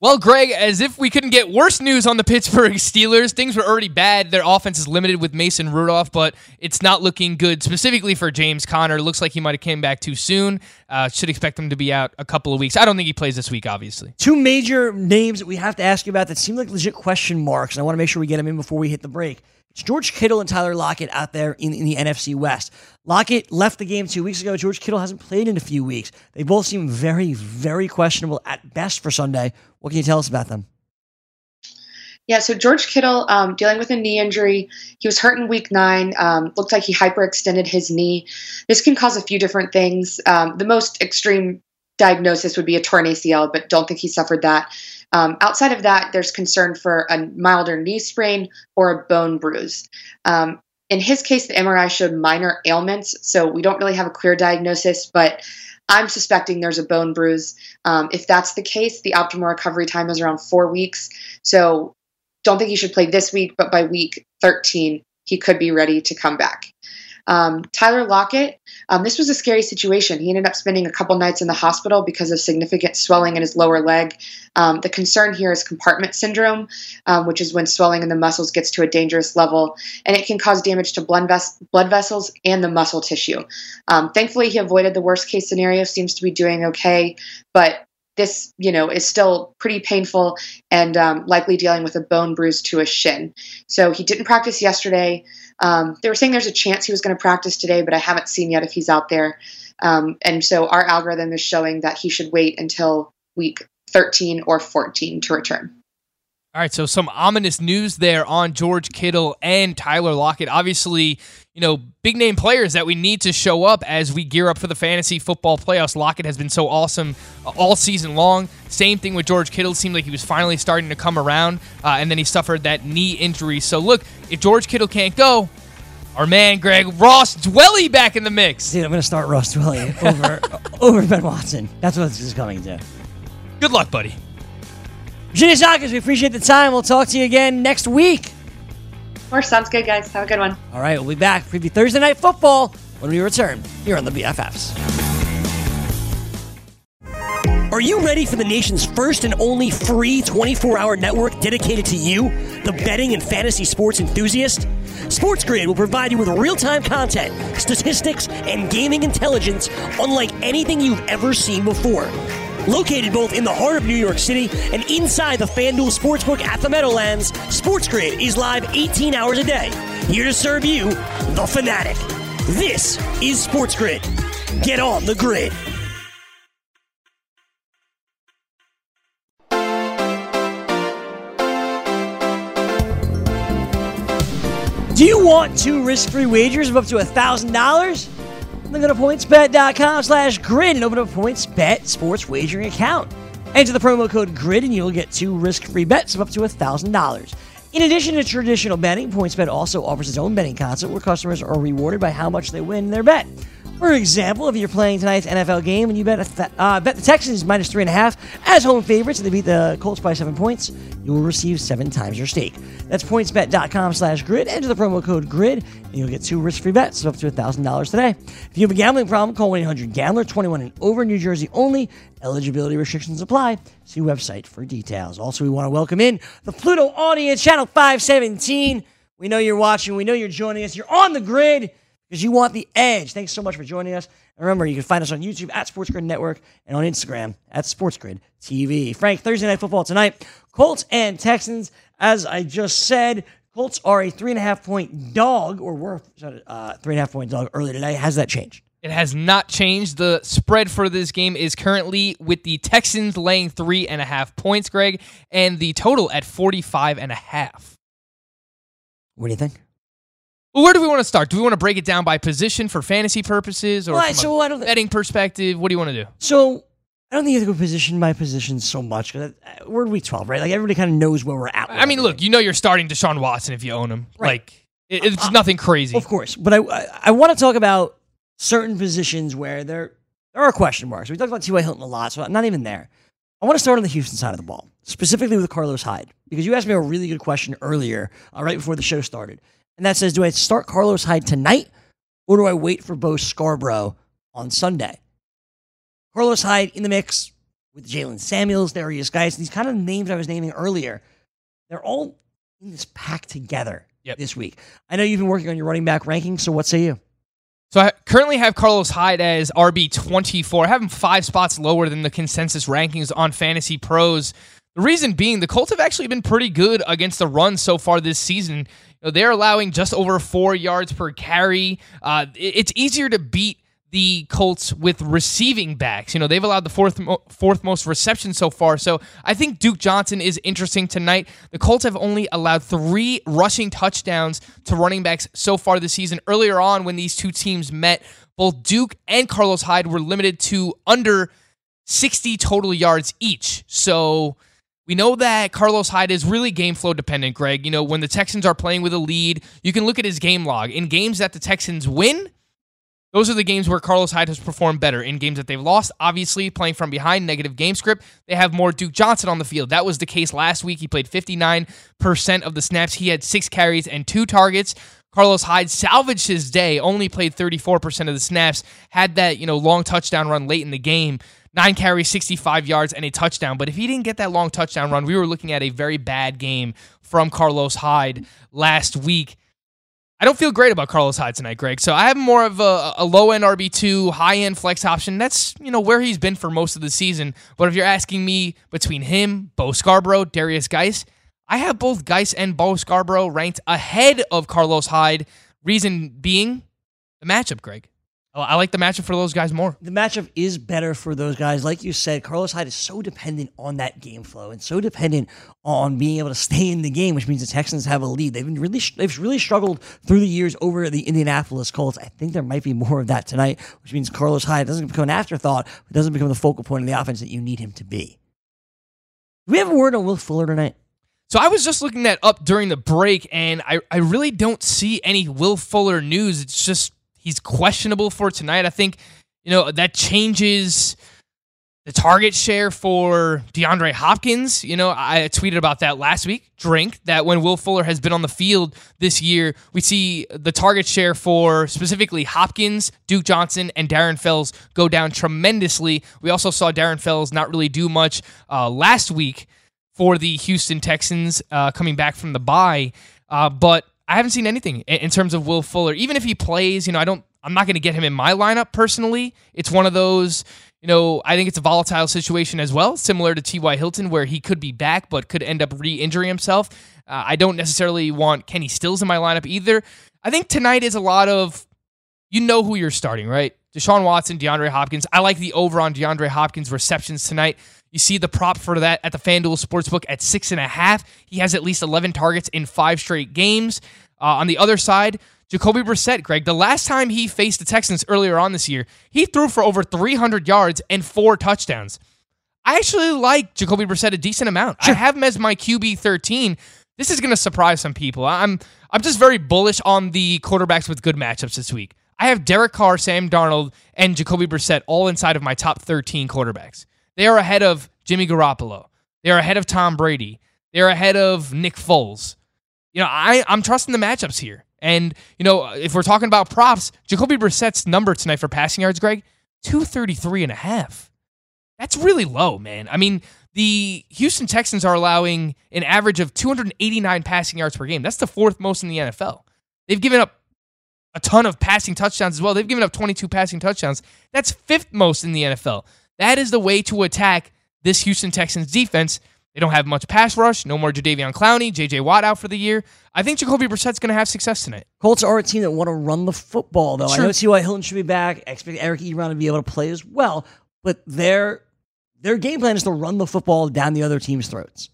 Well, Greg, as if we couldn't get worse news on the Pittsburgh Steelers, things were already bad. Their offense is limited with Mason Rudolph, but it's not looking good, specifically for James Conner. Looks like he might have came back too soon. Uh, should expect him to be out a couple of weeks. I don't think he plays this week, obviously. Two major names that we have to ask you about that seem like legit question marks, and I want to make sure we get them in before we hit the break. It's George Kittle and Tyler Lockett out there in, in the NFC West. Lockett left the game two weeks ago. George Kittle hasn't played in a few weeks. They both seem very, very questionable at best for Sunday. What can you tell us about them? Yeah, so George Kittle um, dealing with a knee injury. He was hurt in week nine. Um, looked like he hyperextended his knee. This can cause a few different things. Um, the most extreme diagnosis would be a torn ACL, but don't think he suffered that. Um, outside of that, there's concern for a milder knee sprain or a bone bruise. Um, in his case, the MRI showed minor ailments, so we don't really have a clear diagnosis, but I'm suspecting there's a bone bruise. Um, if that's the case, the optimal recovery time is around four weeks. So don't think he should play this week, but by week 13, he could be ready to come back. Um, Tyler Lockett, um, this was a scary situation. He ended up spending a couple nights in the hospital because of significant swelling in his lower leg. Um, the concern here is compartment syndrome, um, which is when swelling in the muscles gets to a dangerous level, and it can cause damage to blood, ves- blood vessels and the muscle tissue. Um, thankfully, he avoided the worst case scenario, seems to be doing okay, but this, you know, is still pretty painful and um, likely dealing with a bone bruise to a shin. So he didn't practice yesterday. Um, they were saying there's a chance he was going to practice today, but I haven't seen yet if he's out there. Um, and so our algorithm is showing that he should wait until week 13 or 14 to return. All right, so some ominous news there on George Kittle and Tyler Lockett. Obviously, you know, big name players that we need to show up as we gear up for the fantasy football playoffs. Lockett has been so awesome uh, all season long. Same thing with George Kittle. Seemed like he was finally starting to come around, uh, and then he suffered that knee injury. So, look, if George Kittle can't go, our man Greg Ross Dwelley back in the mix. Dude, I'm going to start Ross Dwelley over, over Ben Watson. That's what this is coming to. Good luck, buddy. Virginia Sockers, we appreciate the time. We'll talk to you again next week. Or sounds good, guys. Have a good one. All right, we'll be back. Preview Thursday Night Football when we return here on the BFFs. Are you ready for the nation's first and only free 24 hour network dedicated to you, the betting and fantasy sports enthusiast? SportsGrid will provide you with real time content, statistics, and gaming intelligence unlike anything you've ever seen before. Located both in the heart of New York City and inside the FanDuel Sportsbook at the Meadowlands, SportsGrid is live 18 hours a day, here to serve you, the fanatic. This is SportsGrid. Get on the grid. Do you want two risk-free wagers of up to $1,000? Then go to pointsbet.com slash grid and open up a PointsBet sports wagering account. Enter the promo code GRID and you'll get two risk-free bets of up to $1,000. In addition to traditional betting, PointsBet also offers its own betting concept where customers are rewarded by how much they win their bet. For example, if you're playing tonight's NFL game and you bet, th- uh, bet the Texans minus three and a half as home favorites and they beat the Colts by seven points, you will receive seven times your stake. That's pointsbet.com slash grid. Enter the promo code GRID and you'll get two risk-free bets of up to $1,000 today. If you have a gambling problem, call 1-800-GAMBLER, 21 and over, New Jersey only. Eligibility restrictions apply. See website for details. Also, we want to welcome in the Pluto audience, channel 517. We know you're watching. We know you're joining us. You're on the grid because you want the edge. Thanks so much for joining us. And remember, you can find us on YouTube at Sports Grid Network and on Instagram at Sports Grid TV. Frank, Thursday Night Football tonight. Colts and Texans. As I just said, Colts are a three and a half point dog, or were uh, three and a half point dog earlier today. Has that changed? It has not changed. The spread for this game is currently with the Texans laying three and a half points, Greg, and the total at 45 and a half. What do you think? Well, where do we want to start? Do we want to break it down by position for fantasy purposes or Well, from so a I don't- betting perspective? What do you want to do? So I don't think you have to go position by position so much because uh, we're in week 12, right? Like everybody kind of knows where we're at. with I mean, everything. look, you know you're starting Deshaun Watson if you own him. Right. Like, it, it's uh, uh, nothing crazy. Of course, but I I, I want to talk about certain positions where there there are question marks. We talked about T.Y. Hilton a lot, so I'm not even there. I want to start on the Houston side of the ball, specifically with Carlos Hyde, because you asked me a really good question earlier, uh, right before the show started, and that says, do I start Carlos Hyde tonight, or do I wait for Bo Scarborough on Sunday? Carlos Hyde in the mix with Jaylen Samuels, Derrius Guice, these kind of names I was naming earlier. They're all in this pack together Yep. this week. I know you've been working on your running back rankings, so what say you? So I currently have Carlos Hyde as RB 24. I have him five spots lower than the consensus rankings on Fantasy Pros. The reason being, the Colts have actually been pretty good against the run so far this season. Know, they're allowing just over four yards per carry. Uh, it's easier to beat the Colts with receiving backs. You know, they've allowed the fourth mo- fourth most receptions so far. So I think Duke Johnson is interesting tonight. The Colts have only allowed three rushing touchdowns to running backs so far this season. Earlier on, when these two teams met, both Duke and Carlos Hyde were limited to under 60 total yards each. So we know that Carlos Hyde is really game flow dependent, Greg. You know, when the Texans are playing with a lead, you can look at his game log. In games that the Texans win, Those are the games where Carlos Hyde has performed better. In games that they've lost, obviously playing from behind, negative game script, they have more Duke Johnson on the field. That was the case last week. He played 59% of the snaps. He had six carries and two targets. Carlos Hyde salvaged his day, only played 34% of the snaps, had that, you know, long touchdown run late in the game. Nine carries, 65 yards, and a touchdown. But if he didn't get that long touchdown run, we were looking at a very bad game from Carlos Hyde last week. I don't feel great about Carlos Hyde tonight, Greg. So I have more of a, a low end RB2, high end flex option. That's, you know, where he's been for most of the season. But if you're asking me between him, Bo Scarborough, Derrius Guice, I have both Guice and Bo Scarborough ranked ahead of Carlos Hyde. Reason being the matchup, Greg. Oh, I like the matchup for those guys more. The matchup is better for those guys. Like you said, Carlos Hyde is so dependent on that game flow and so dependent on being able to stay in the game, which means the Texans have a lead. They've been really they've really struggled through the years over the Indianapolis Colts. I think there might be more of that tonight, which means Carlos Hyde doesn't become an afterthought, but doesn't become the focal point of the offense that you need him to be. Do we have a word on Will Fuller tonight? So I was just looking that up during the break, and I, I really don't see any Will Fuller news. It's just he's questionable for tonight. I think, you know, that changes the target share for DeAndre Hopkins. You know, I tweeted about that last week. Drink that when Will Fuller has been on the field this year, we see the target share for specifically Hopkins, Duke Johnson, and Darren Fells go down tremendously. We also saw Darren Fells not really do much uh, last week for the Houston Texans uh, coming back from the bye. Uh, but I haven't seen anything in, terms of Will Fuller. Even if he plays, you know, I don't. I'm not going to get him in my lineup personally. It's one of those. You know, I think it's a volatile situation as well, similar to T.Y. Hilton, where he could be back but could end up re injuring himself. Uh, I don't necessarily want Kenny Stills in my lineup either. I think tonight is a lot of, you know, who you're starting, right? Deshaun Watson, DeAndre Hopkins. I like the over on DeAndre Hopkins receptions tonight. You see the prop for that at the FanDuel Sportsbook at six and a half. He has at least 11 targets in five straight games. Uh, on the other side, Jacoby Brissett, Greg, the last time he faced the Texans earlier on this year, he threw for over 300 yards and four touchdowns. I actually like Jacoby Brissett a decent amount. I have him as my QB 13. This is going to surprise some people. I'm I'm just very bullish on the quarterbacks with good matchups this week. I have Derek Carr, Sam Darnold, and Jacoby Brissett all inside of my top 13 quarterbacks. They are ahead of Jimmy Garoppolo. They are ahead of Tom Brady. They are ahead of Nick Foles. You know, I, I'm trusting the matchups here. And, you know, if we're talking about props, Jacoby Brissett's number tonight for passing yards, Greg, 233 and a half. That's really low, man. I mean, the Houston Texans are allowing an average of 289 passing yards per game. That's the fourth most in the NFL. They've given up a ton of passing touchdowns as well. They've given up 22 passing touchdowns. That's fifth most in the NFL. That is the way to attack this Houston Texans defense. They don't have much pass rush. No more Jadeveon Clowney, J.J. Watt out for the year. I think Jacoby Brissett's going to have success tonight. Colts are a team that want to run the football, though. Sure. I know T.Y. Hilton should be back. I expect Eric Ebron to be able to play as well, but their their game plan is to run the football down the other team's throats.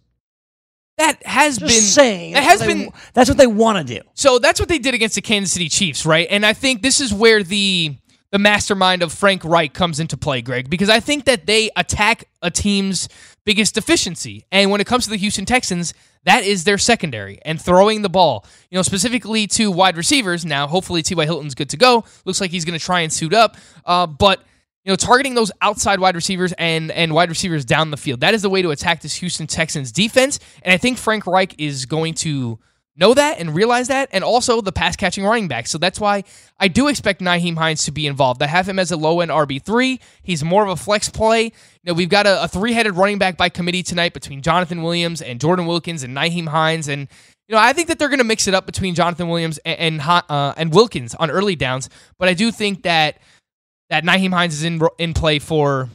That has Just been saying. That has what they- been that's what they want to do. So that's what they did against the Kansas City Chiefs, right? And I think this is where the the mastermind of Frank Reich comes into play, Greg, because I think that they attack a team's biggest deficiency. And when it comes to the Houston Texans, that is their secondary and throwing the ball. You know, specifically to wide receivers. Now, hopefully T.Y. Hilton's good to go. Looks like he's going to try and suit up. Uh, but you know, targeting those outside wide receivers and and wide receivers down the field. That is the way to attack this Houston Texans defense. And I think Frank Reich is going to know that and realize that, and also the pass catching running back. So that's why I do expect Nyheim Hines to be involved. I have him as a low end RB3. He's more of a flex play. You know, we've got a, a three headed running back by committee tonight between Jonathan Williams and Jordan Wilkins and Nyheim Hines. And, you know, I think that they're going to mix it up between Jonathan Williams and, and, uh, and Wilkins on early downs. But I do think that that Nyheim Hines is in in play for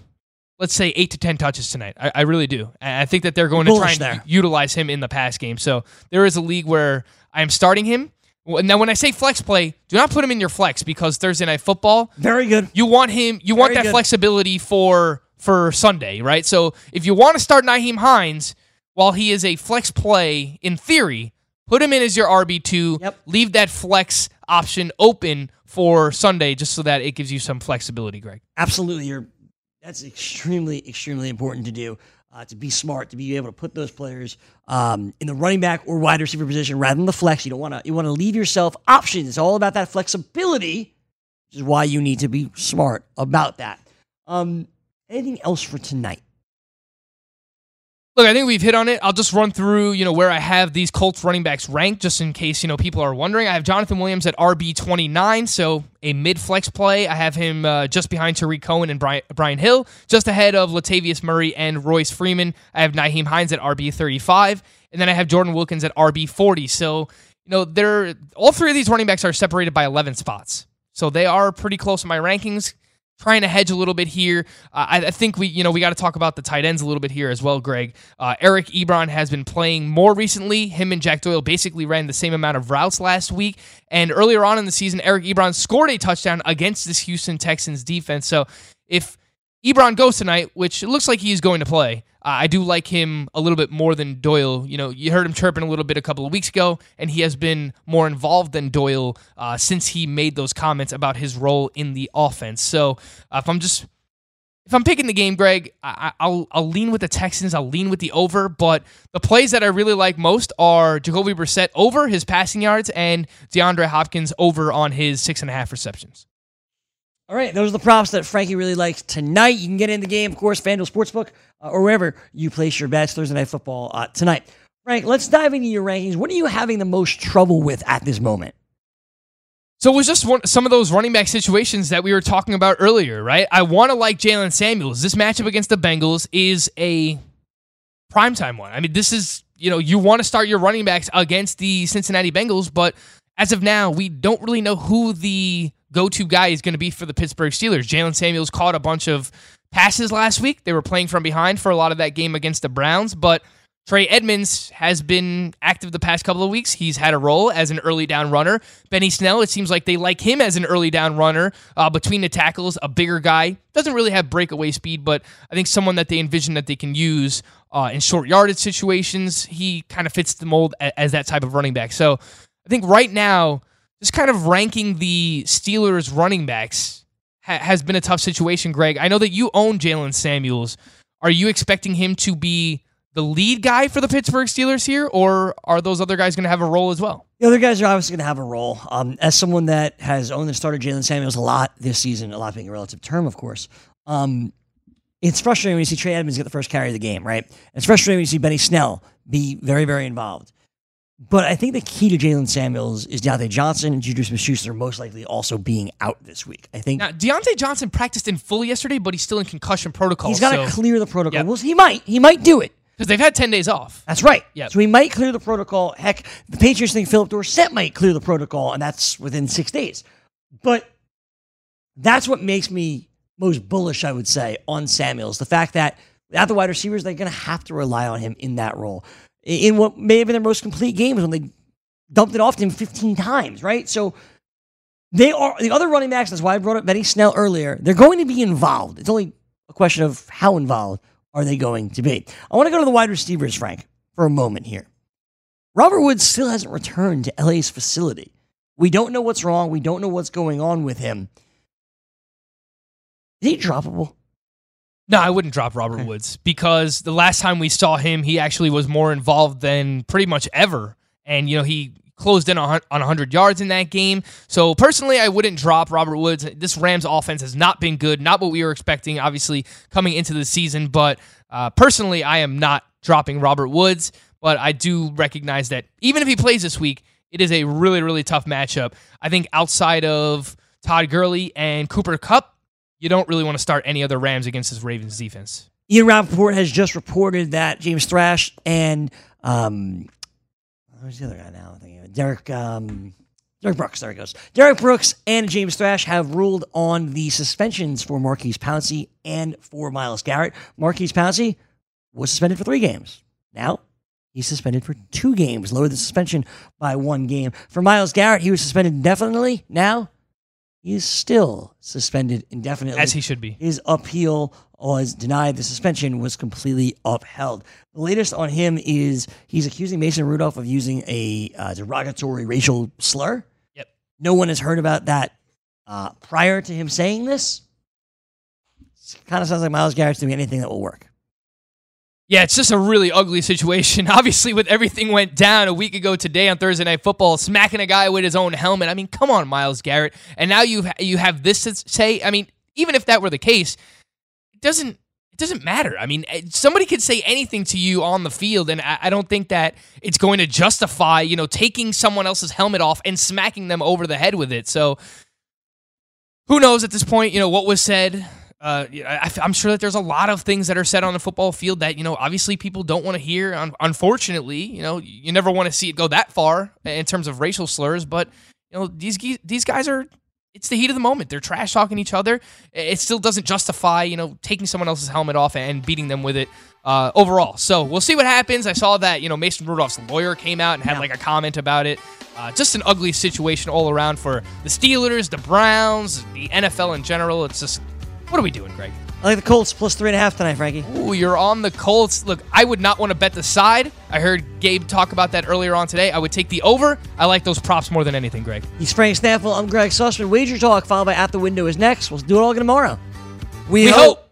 let's say eight to ten touches tonight. I, I really do. I think that they're going to try and there. utilize him in the pass game. So there is a league where I am starting him. Now, when I say flex play, do not put him in your flex because Thursday night football. Very good. You want him. You want Very that good. flexibility for for Sunday, right? So if you want to start Nyheim Hines while he is a flex play in theory, put him in as your RB two. Yep. Leave that flex option open for Sunday, just so that it gives you some flexibility, Greg. Absolutely, you're. That's extremely, extremely important to do. Uh, to be smart, to be able to put those players um, in the running back or wide receiver position rather than the flex. You don't want to. You want to leave yourself options. It's all about that flexibility. which is why you need to be smart about that. Um, anything else for tonight? Look, I think we've hit on it. I'll just run through, you know, where I have these Colts running backs ranked, just in case you know people are wondering. I have Jonathan Williams at RB twenty nine, so a mid flex play. I have him uh, just behind Tarik Cohen and Brian, Brian Hill, just ahead of Latavius Murray and Royce Freeman. I have Nyheim Hines at RB thirty five, and then I have Jordan Wilkins at RB forty. So you know, they're all three of these running backs are separated by eleven spots, so they are pretty close in my rankings trying to hedge a little bit here. Uh, I, I, think we, you know, we got to talk about the tight ends a little bit here as well, Greg. Uh, Eric Ebron has been playing more recently. Him and Jack Doyle basically ran the same amount of routes last week. And earlier on in the season, Eric Ebron scored a touchdown against this Houston Texans defense. So if Ebron goes tonight, which looks like he's going to play. Uh, I do like him a little bit more than Doyle. You know, you heard him chirping a little bit a couple of weeks ago, and he has been more involved than Doyle uh, since he made those comments about his role in the offense. So uh, if I'm just if I'm picking the game, Greg, I, will I'll lean with the Texans. I'll lean with the over, but the plays that I really like most are Jacoby Brissett over his passing yards and DeAndre Hopkins over on his six and a half receptions. All right, those are the props that Frankie really likes tonight. You can get in the game, of course, FanDuel Sportsbook, uh, or wherever you place your bets Thursday Night Football uh, tonight. Frank, let's dive into your rankings. What are you having the most trouble with at this moment? So it was just one, some of those running back situations that we were talking about earlier, right? I want to like Jaylen Samuels. This matchup against the Bengals is a primetime one. I mean, this is, you know, you want to start your running backs against the Cincinnati Bengals, but as of now, we don't really know who the go to guy is going to be for the Pittsburgh Steelers. Jaylen Samuels caught a bunch of passes last week. They were playing from behind for a lot of that game against the Browns, but Trey Edmunds has been active the past couple of weeks. He's had a role as an early down runner. Benny Snell, it seems like they like him as an early down runner uh, between the tackles, a bigger guy. Doesn't really have breakaway speed, but I think someone that they envision that they can use uh, in short yardage situations. He kind of fits the mold as, as that type of running back. So I think right now, just kind of ranking the Steelers running backs ha- has been a tough situation, Greg. I know that you own Jaylen Samuels. Are you expecting him to be the lead guy for the Pittsburgh Steelers here, or are those other guys going to have a role as well? The other guys are obviously going to have a role. Um, as someone that has owned and started Jaylen Samuels a lot this season, a lot being a relative term, of course, um, it's frustrating when you see Trey Edmunds get the first carry of the game, right? It's frustrating when you see Benny Snell be very, very involved. But I think the key to Jaylen Samuels is Diontae Johnson and Juju Smith-Schuster most likely also being out this week. I think now Diontae Johnson practiced in full yesterday, but he's still in concussion protocol. He's got to so, clear the protocol. Yep. Well, he might. He might do it because they've had ten days off. That's right. Yeah. So he might clear the protocol. Heck, the Patriots think Phillip Dorsett might clear the protocol, and that's within six days. But that's what makes me most bullish, I would say, on Samuels. The fact that without the wide receivers, they're going to have to rely on him in that role in what may have been their most complete games when they dumped it off to him 15 times, right? So they are the other running backs. That's why I brought up Benny Snell earlier. They're going to be involved. It's only a question of how involved are they going to be. I want to go to the wide receivers, Frank, for a moment here. Robert Woods still hasn't returned to LA's facility. We don't know what's wrong. We don't know what's going on with him. Is he droppable? No, I wouldn't drop Robert okay. Woods because the last time we saw him, he actually was more involved than pretty much ever. And, you know, he closed in on 100 yards in that game. So personally, I wouldn't drop Robert Woods. This Rams offense has not been good, not what we were expecting, obviously, coming into the season. But uh, personally, I am not dropping Robert Woods. But I do recognize that even if he plays this week, it is a really, really tough matchup. I think outside of Todd Gurley and Cooper Kupp, you don't really want to start any other Rams against this Ravens defense. Ian Rapoport has just reported that James Thrash and um, who's the other guy now? Derrick um, Derrick Brooks. There he goes. Derrick Brooks and James Thrash have ruled on the suspensions for Maurkice Pouncey and for Myles Garrett. Maurkice Pouncey was suspended for three games. Now he's suspended for two games, lowered the suspension by one game. For Myles Garrett, he was suspended indefinitely. Now he is still suspended indefinitely. As he should be. His appeal was denied. The suspension was completely upheld. The latest on him is he's accusing Mason Rudolph of using a uh, derogatory racial slur. Yep. No one has heard about that uh, prior to him saying this. Kind of sounds like Myles Garrett's doing anything that will work. Yeah, it's just a really ugly situation. Obviously, with everything went down a week ago today on Thursday Night Football, smacking a guy with his own helmet. I mean, come on, Myles Garrett. And now you you have this to say. I mean, even if that were the case, it doesn't it doesn't matter. I mean, eh, somebody could say anything to you on the field, and I, I don't think that it's going to justify you know taking someone else's helmet off and smacking them over the head with it. So who knows at this point? You know what was said. Uh, I, am sure that there's a lot of things that are said on the football field that you know obviously people don't want to hear. Un- unfortunately, you know you never want to see it go that far in terms of racial slurs, but you know these these guys are. It's the heat of the moment. They're trash talking each other. It still doesn't justify, you know, taking someone else's helmet off and beating them with it uh, overall. So we'll see what happens. I saw that, you know, Mason Rudolph's lawyer came out and had Yeah. like a comment about it. Uh, just an ugly situation all around for the Steelers, the Browns, the NFL in general. It's just, what are we doing, Greg? I like the Colts plus three and a half tonight, Frankie. Ooh, you're on the Colts. Look, I would not want to bet the side. I heard Gabe talk about that earlier on today. I would take the over. I like those props more than anything, Greg. He's Frank Stampfel. I'm Greg Sussman. Wager Talk, followed by At the Window is next. We'll do it all again tomorrow. We hope.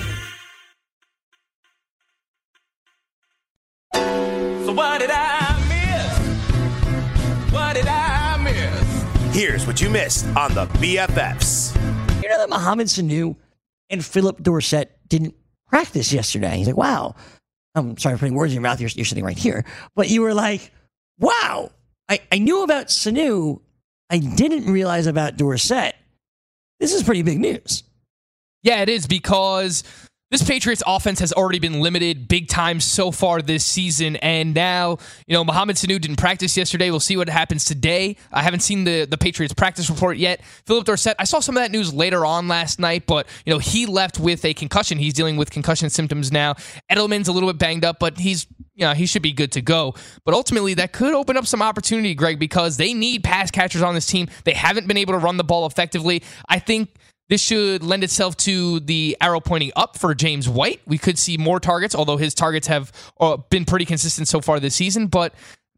Here's what you missed on the BFFs. You know that Mohamed Sanu and Phillip Dorsett didn't practice yesterday. He's like, wow. I'm sorry for putting words in your mouth. You're, you're sitting right here. But you were like, wow. I, I knew about Sanu. I didn't realize about Dorsett. This is pretty big news. Yeah, it is because this Patriots offense has already been limited big time so far this season. And now, you know, Mohamed Sanu didn't practice yesterday. We'll see what happens today. I haven't seen the, the Patriots practice report yet. Phillip Dorsett, I saw some of that news later on last night, but, you know, he left with a concussion. He's dealing with concussion symptoms now. Edelman's a little bit banged up, but he's, you know, he should be good to go. But ultimately, that could open up some opportunity, Greg, because they need pass catchers on this team. They haven't been able to run the ball effectively. I think this should lend itself to the arrow pointing up for James White. We could see more targets, although his targets have uh, been pretty consistent so far this season. But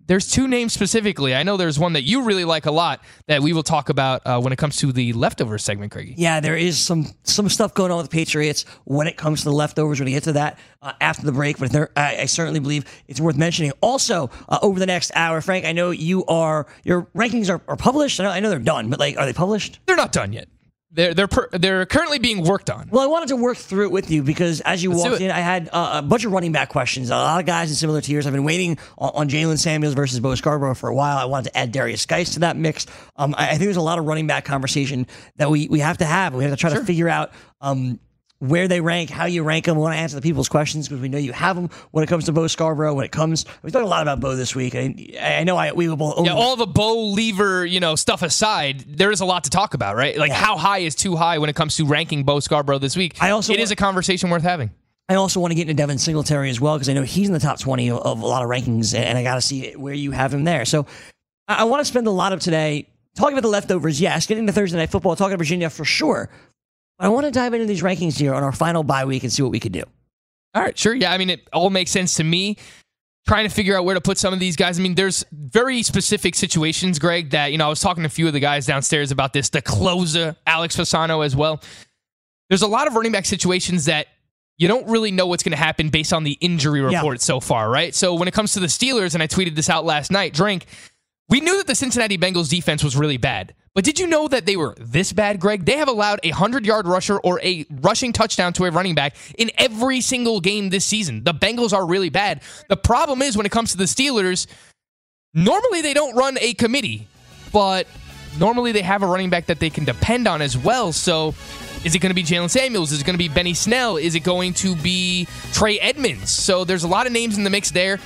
there's two names specifically. I know there's one that you really like a lot that we will talk about uh, when it comes to the leftover segment, Craigie. Yeah, there is some some stuff going on with the Patriots when it comes to the leftovers. We're going to get to that uh, after the break, but there, I, I certainly believe it's worth mentioning. Also, uh, over the next hour, Frank, I know you are your rankings are, are published. I know, I know they're done, but like, are they published? They're not done yet. They're they're per, they're currently being worked on. Well, I wanted to work through it with you because as you Let's walked in, I had uh, a bunch of running back questions. A lot of guys in similar tiers. I've been waiting on, on Jaylen Samuels versus Bo Scarborough for a while. I wanted to add Derrius Guice to that mix. Um, I, I think there's a lot of running back conversation that we, we have to have. We have to try to figure out um, where they rank, how you rank them. We want to answer the people's questions because we know you have them when it comes to Bo Scarborough. When it comes, we talked a lot about Bo this week. I, I know I we will both. Yeah, all the Bo lever, you know, stuff aside, there is a lot to talk about, right? Like how high is too high when it comes to ranking Bo Scarborough this week. I also it is a conversation worth having. I also want to get into Devin Singletary as well because I know he's in the top 20 of, of a lot of rankings, and I got to see where you have him there. So I, I want to spend a lot of today talking about the leftovers, yes, getting to Thursday Night Football, talking about Virginia for sure. I want to dive into these rankings here on our final bye week and see what we could do. All right, sure. Yeah, I mean, it all makes sense to me. Trying to figure out where to put some of these guys. I mean, there's very specific situations, Greg, that, you know, I was talking to a few of the guys downstairs about this, the closer, Alex Fasano as well. There's a lot of running back situations that you don't really know what's going to happen based on the injury Yeah. report so far, right? So when it comes to the Steelers, and I tweeted this out last night, drink, we knew that the Cincinnati Bengals defense was really bad. But did you know that they were this bad, Greg? They have allowed a 100 yard rusher or a rushing touchdown to a running back in every single game this season. The Bengals are really bad. The problem is when it comes to the Steelers, normally they don't run a committee, but normally they have a running back that they can depend on as well. So is it going to be Jaylen Samuels? Is it going to be Benny Snell? Is it going to be Trey Edmunds? So there's a lot of names in the mix there.